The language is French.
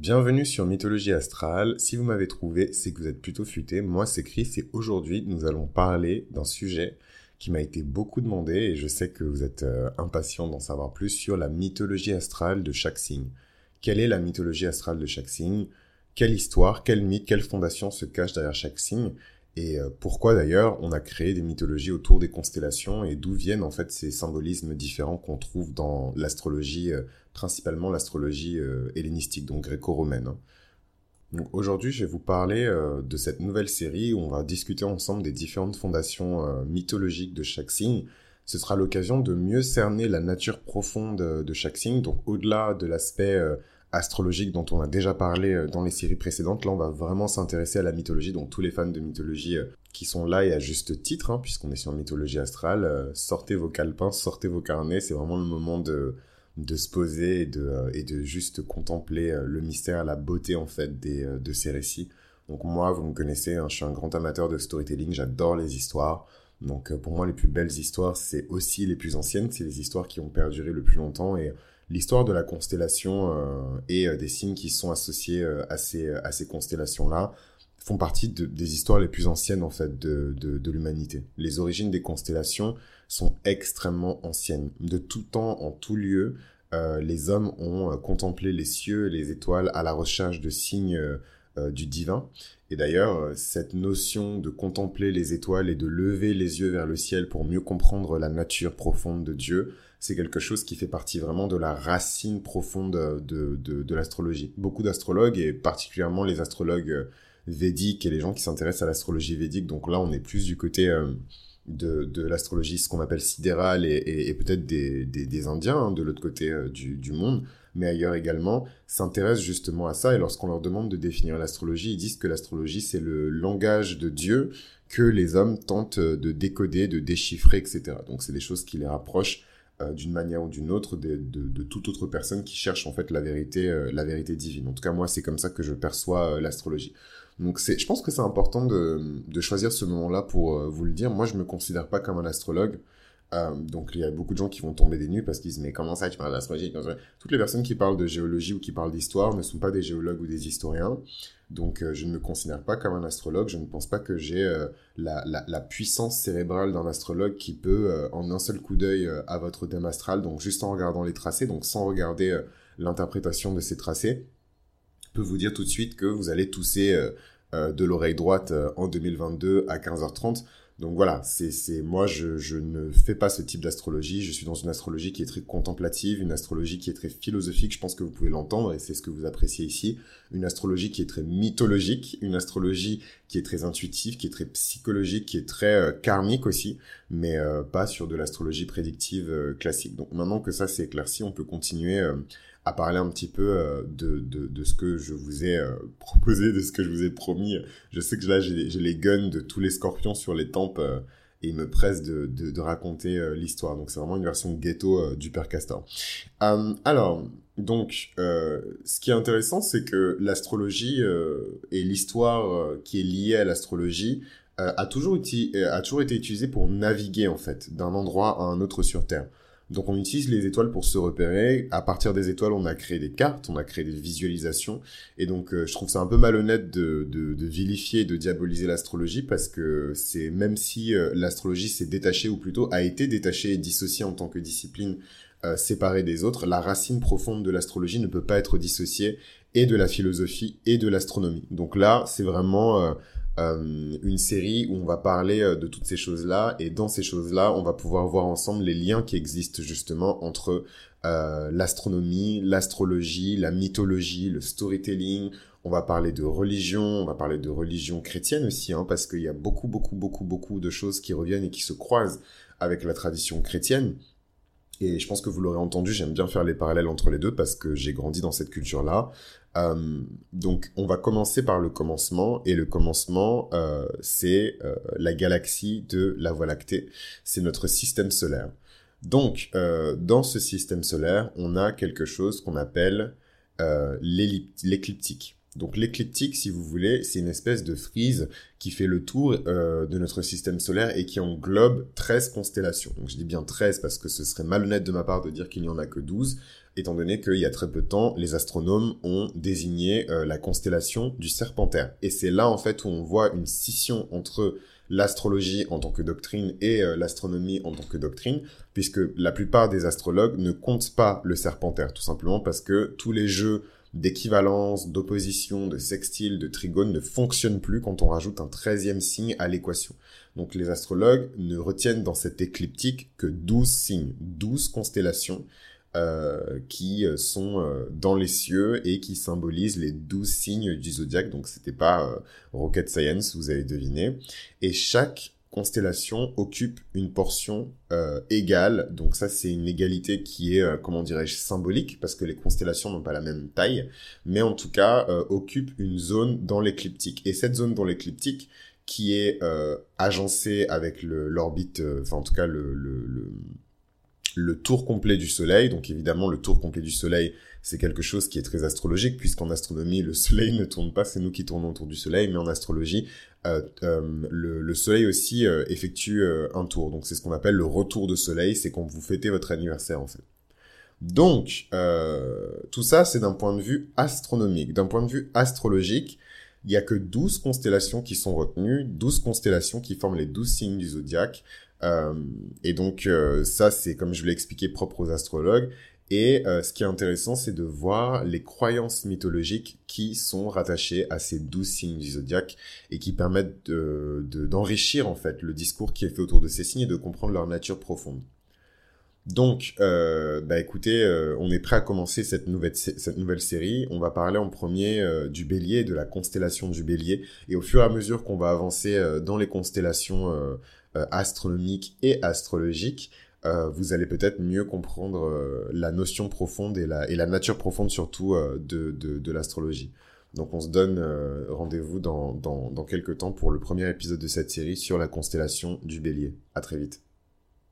Bienvenue sur Mythologie Astrale. Si vous m'avez trouvé, c'est que vous êtes plutôt futé. Moi, c'est Chris et aujourd'hui, nous allons parler d'un sujet qui m'a été beaucoup demandé et je sais que vous êtes euh, impatient d'en savoir plus sur la mythologie astrale de chaque signe. Quelle est la mythologie astrale de chaque signe Quelle histoire, quel mythe, quelle fondation se cache derrière chaque signe et euh, pourquoi d'ailleurs on a créé des mythologies autour des constellations et d'où viennent en fait ces symbolismes différents qu'on trouve dans l'astrologie, euh, principalement l'astrologie euh, hellénistique, donc gréco-romaine. Hein. Aujourd'hui, je vais vous parler de cette nouvelle série où on va discuter ensemble des différentes fondations mythologiques de chaque signe. Ce sera l'occasion de mieux cerner la nature profonde de chaque signe, donc au-delà de l'aspect astrologique dont on a déjà parlé euh, dans les séries précédentes. Là, on va vraiment s'intéresser à la mythologie. Donc, tous les fans de mythologie euh, qui sont là et à juste titre, hein, puisqu'on est sur mythologie astrale, euh, sortez vos calepins, sortez vos carnets. C'est vraiment le moment de, de se poser et de, et de juste contempler le mystère, la beauté, en fait, des, de ces récits. Donc, moi, vous me connaissez, hein, je suis un grand amateur de storytelling. J'adore les histoires. Donc, pour moi, les plus belles histoires, c'est aussi les plus anciennes. C'est les histoires qui ont perduré le plus longtemps et l'histoire de la constellation euh, et euh, des signes qui sont associés euh, à ces, constellations-là font partie des histoires les plus anciennes en fait de, de, l'humanité. Les origines des constellations sont extrêmement anciennes. De tout temps, en tout lieu, les hommes ont contemplé les cieux et les étoiles à la recherche de signes du divin. Et d'ailleurs, cette notion de contempler les étoiles et de lever les yeux vers le ciel pour mieux comprendre la nature profonde de Dieu, c'est quelque chose qui fait partie vraiment de la racine profonde de, de, l'astrologie. Beaucoup d'astrologues, et particulièrement les astrologues euh, védiques et les gens qui s'intéressent à l'astrologie védique, donc là on est plus du côté euh, de, de l'astrologie, ce qu'on appelle sidérale, et, peut-être des, des, Indiens hein, de l'autre côté euh, du, du monde, mais ailleurs également, s'intéressent justement à ça, et lorsqu'on leur demande de définir l'astrologie, ils disent que l'astrologie c'est le langage de Dieu que les hommes tentent de décoder, de déchiffrer, etc. Donc c'est des choses qui les rapprochent euh, d'une manière ou d'une autre de, de, toute autre personne qui cherche en fait la vérité, euh, la vérité divine. En tout cas, moi, c'est comme ça que je perçois euh, l'astrologie. Donc, je pense que c'est important de, de, choisir ce moment-là pour vous le dire. Moi, je me considère pas comme un astrologue. donc, il y a beaucoup de gens qui vont tomber des nues parce qu'ils disent, mais comment ça, tu parles d'astrologie? Toutes les personnes qui parlent de géologie ou qui parlent d'histoire ne sont pas des géologues ou des historiens. Donc euh, je ne me considère pas comme un astrologue, je ne pense pas que j'ai euh, la, la, puissance cérébrale d'un astrologue qui peut, euh, en un seul coup d'œil à votre thème astral, donc juste en regardant les tracés, donc sans regarder l'interprétation de ces tracés, peut vous dire tout de suite que vous allez tousser de l'oreille droite en 2022 à 15h30. Donc voilà, c'est moi je, je ne fais pas ce type d'astrologie. Je suis dans une astrologie qui est très contemplative, une astrologie qui est très philosophique. Je pense que vous pouvez l'entendre et c'est ce que vous appréciez ici. Une astrologie qui est très mythologique, une astrologie qui est très intuitive, qui est très psychologique, qui est très euh, karmique aussi, mais euh, pas sur de l'astrologie prédictive euh, classique. Donc maintenant que ça c'est éclairci, on peut continuer à parler un petit peu euh, de, de, de, ce que je vous ai euh, proposé, de ce que je vous ai promis. Je sais que là, j'ai les guns de tous les scorpions sur les tempes euh, et il me presse de, de, raconter l'histoire. Donc, c'est vraiment une version ghetto du Père Castor. alors, donc, ce qui est intéressant, c'est que l'astrologie et l'histoire qui est liée à l'astrologie a, toujours été, a toujours été utilisée pour naviguer, en fait, d'un endroit à un autre sur Terre. Donc on utilise les étoiles pour se repérer. À partir des étoiles, on a créé des cartes, on a créé des visualisations. Et donc euh, je trouve ça un peu malhonnête de, de, de vilifier, de diaboliser l'astrologie parce que c'est même si euh, l'astrologie s'est détachée ou plutôt a été détachée et dissociée en tant que discipline euh, séparée des autres, la racine profonde de l'astrologie ne peut pas être dissociée et de la philosophie et de l'astronomie. Donc là, c'est vraiment euh, une série où on va parler euh, de toutes ces choses-là et dans ces choses-là, on va pouvoir voir ensemble les liens qui existent justement entre euh, l'astronomie, l'astrologie, la mythologie, le storytelling. On va parler de religion, on va parler de religion chrétienne aussi, hein, parce qu'il y a beaucoup, beaucoup, beaucoup, beaucoup de choses qui reviennent et qui se croisent avec la tradition chrétienne. Et je pense que vous l'aurez entendu, j'aime bien faire les parallèles entre les deux parce que j'ai grandi dans cette culture-là. Euh, donc, on va commencer par le commencement. Et le commencement, euh, c'est euh, la galaxie de la Voie lactée. C'est notre système solaire. Donc, dans ce système solaire, on a quelque chose qu'on appelle l'écliptique. Donc l'écliptique, si vous voulez, c'est une espèce de frise qui fait le tour euh, de notre système solaire et qui englobe 13 constellations. Donc je dis bien 13 parce que ce serait malhonnête de ma part de dire qu'il n'y en a que 12, étant donné qu'il y a très peu de temps, les astronomes ont désigné euh, la constellation du Serpentaire. Et c'est là en fait où on voit une scission entre l'astrologie en tant que doctrine et euh, l'astronomie en tant que doctrine, puisque la plupart des astrologues ne comptent pas le Serpentaire, tout simplement parce que tous les jeux d'équivalence, d'opposition, de sextile, de trigone ne fonctionne plus quand on rajoute un treizième signe à l'équation. Donc les astrologues ne retiennent dans cette écliptique que 12 signes, 12 constellations euh, qui euh, sont euh, dans les cieux et qui symbolisent les 12 signes du zodiaque. Donc c'était pas rocket science, vous avez deviné. Et chaque constellation occupe une portion euh, égale. Donc ça, c'est une égalité qui est, euh, comment dirais-je, symbolique, parce que les constellations n'ont pas la même taille, mais en tout cas, euh, occupe une zone dans l'écliptique. Et cette zone dans l'écliptique, qui est agencée avec l'orbite, enfin en tout cas le, le tour complet du Soleil. Donc évidemment, le tour complet du Soleil, c'est quelque chose qui est très astrologique, puisqu'en astronomie, le Soleil ne tourne pas, c'est nous qui tournons autour du Soleil, mais en astrologie, euh, euh, le, Soleil aussi euh, effectue un tour. Donc c'est ce qu'on appelle le retour de Soleil, c'est quand vous fêtez votre anniversaire en fait. Donc tout ça, c'est d'un point de vue astronomique. D'un point de vue astrologique, il y a que 12 constellations qui sont retenues, 12 constellations qui forment les 12 signes du zodiaque. Et donc ça, c'est comme je vous l'ai expliqué, propre aux astrologues. Et euh, ce qui est intéressant, c'est de voir les croyances mythologiques qui sont rattachées à ces douze signes du zodiaque et qui permettent d'enrichir en fait le discours qui est fait autour de ces signes et de comprendre leur nature profonde. Donc, euh, bah écoutez, euh, on est prêt à commencer cette nouvelle, cette nouvelle série. On va parler en premier du bélier, de la constellation du bélier. Et au fur et à mesure qu'on va avancer dans les constellations astronomiques et astrologiques, euh, vous allez peut-être mieux comprendre euh, la notion profonde et la, nature profonde surtout euh, de, de, de l'astrologie. Donc on se donne rendez-vous dans, dans, dans quelques temps pour le premier épisode de cette série sur la constellation du bélier. À très vite.